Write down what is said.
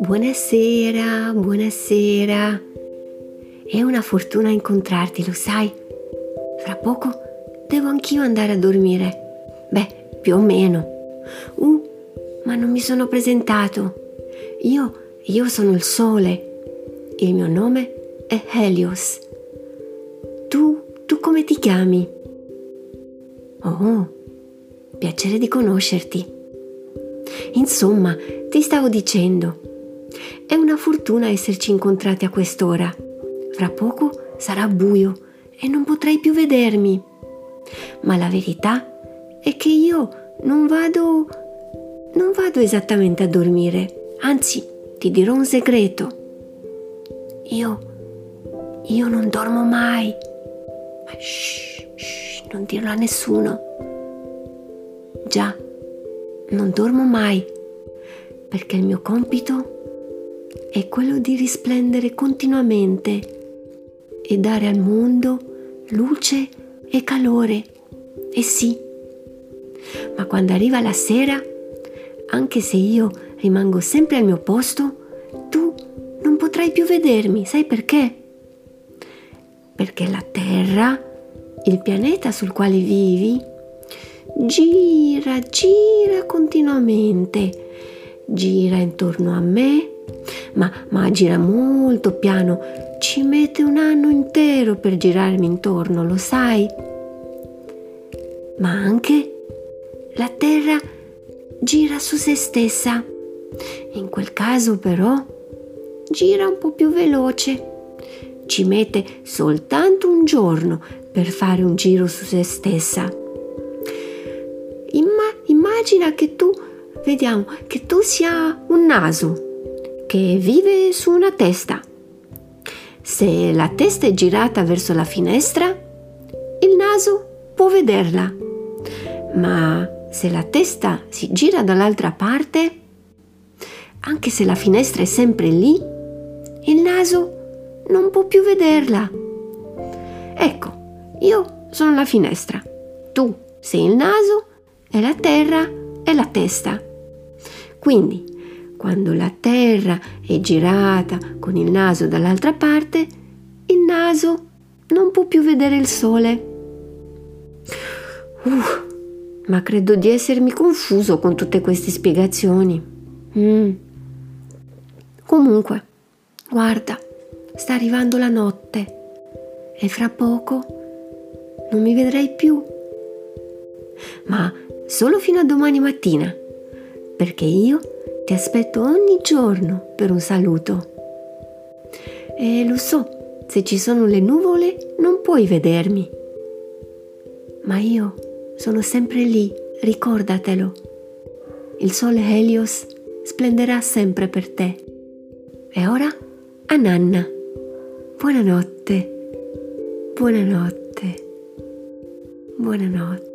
Buonasera, buonasera. È una fortuna incontrarti, lo sai? Fra poco devo anch'io andare a dormire. Beh, più o meno. Uh, ma non mi sono presentato. Io, io sono il sole. Il mio nome è Helios. Tu, tu come ti chiami? Oh, piacere di conoscerti. Insomma, ti stavo dicendo, è una fortuna esserci incontrati a quest'ora. Fra poco sarà buio e non potrai più vedermi. Ma la verità è che io non vado non vado esattamente a dormire, anzi ti dirò un segreto. Io, io non dormo mai. Ma shh, shh, non dirlo a nessuno. Già, non dormo mai, perché il mio compito è quello di risplendere continuamente e dare al mondo luce e calore. E sì, ma quando arriva la sera, anche se io rimango sempre al mio posto, tu non potrai più vedermi. Sai perché? Perché la Terra, il pianeta sul quale vivi, gira, gira continuamente. Gira intorno a me, ma, ma gira molto piano. Ci mette un anno intero per girarmi intorno, lo sai? Ma anche la Terra gira su se stessa. In quel caso però gira un po' più veloce. Ci mette soltanto un giorno per fare un giro su se stessa. Imma- immagina che tu, vediamo, che tu sia un naso che vive su una testa. Se la testa è girata verso la finestra, il naso può vederla. Ma se la testa si gira dall'altra parte, anche se la finestra è sempre lì, il naso non può più vederla. Ecco, io sono la finestra, tu sei il naso e la terra è la testa. Quindi, quando la terra è girata con il naso dall'altra parte, il naso non può più vedere il sole. Uh, ma credo di essermi confuso con tutte queste spiegazioni. Mm. Comunque, guarda, sta arrivando la notte e fra poco non mi vedrai più. Ma solo fino a domani mattina, perché io ti aspetto ogni giorno per un saluto. E lo so, se ci sono le nuvole non puoi vedermi, ma io sono sempre lì, ricordatelo. Il sole Helios splenderà sempre per te. E ora a Nanna. Buonanotte, buonanotte, buonanotte.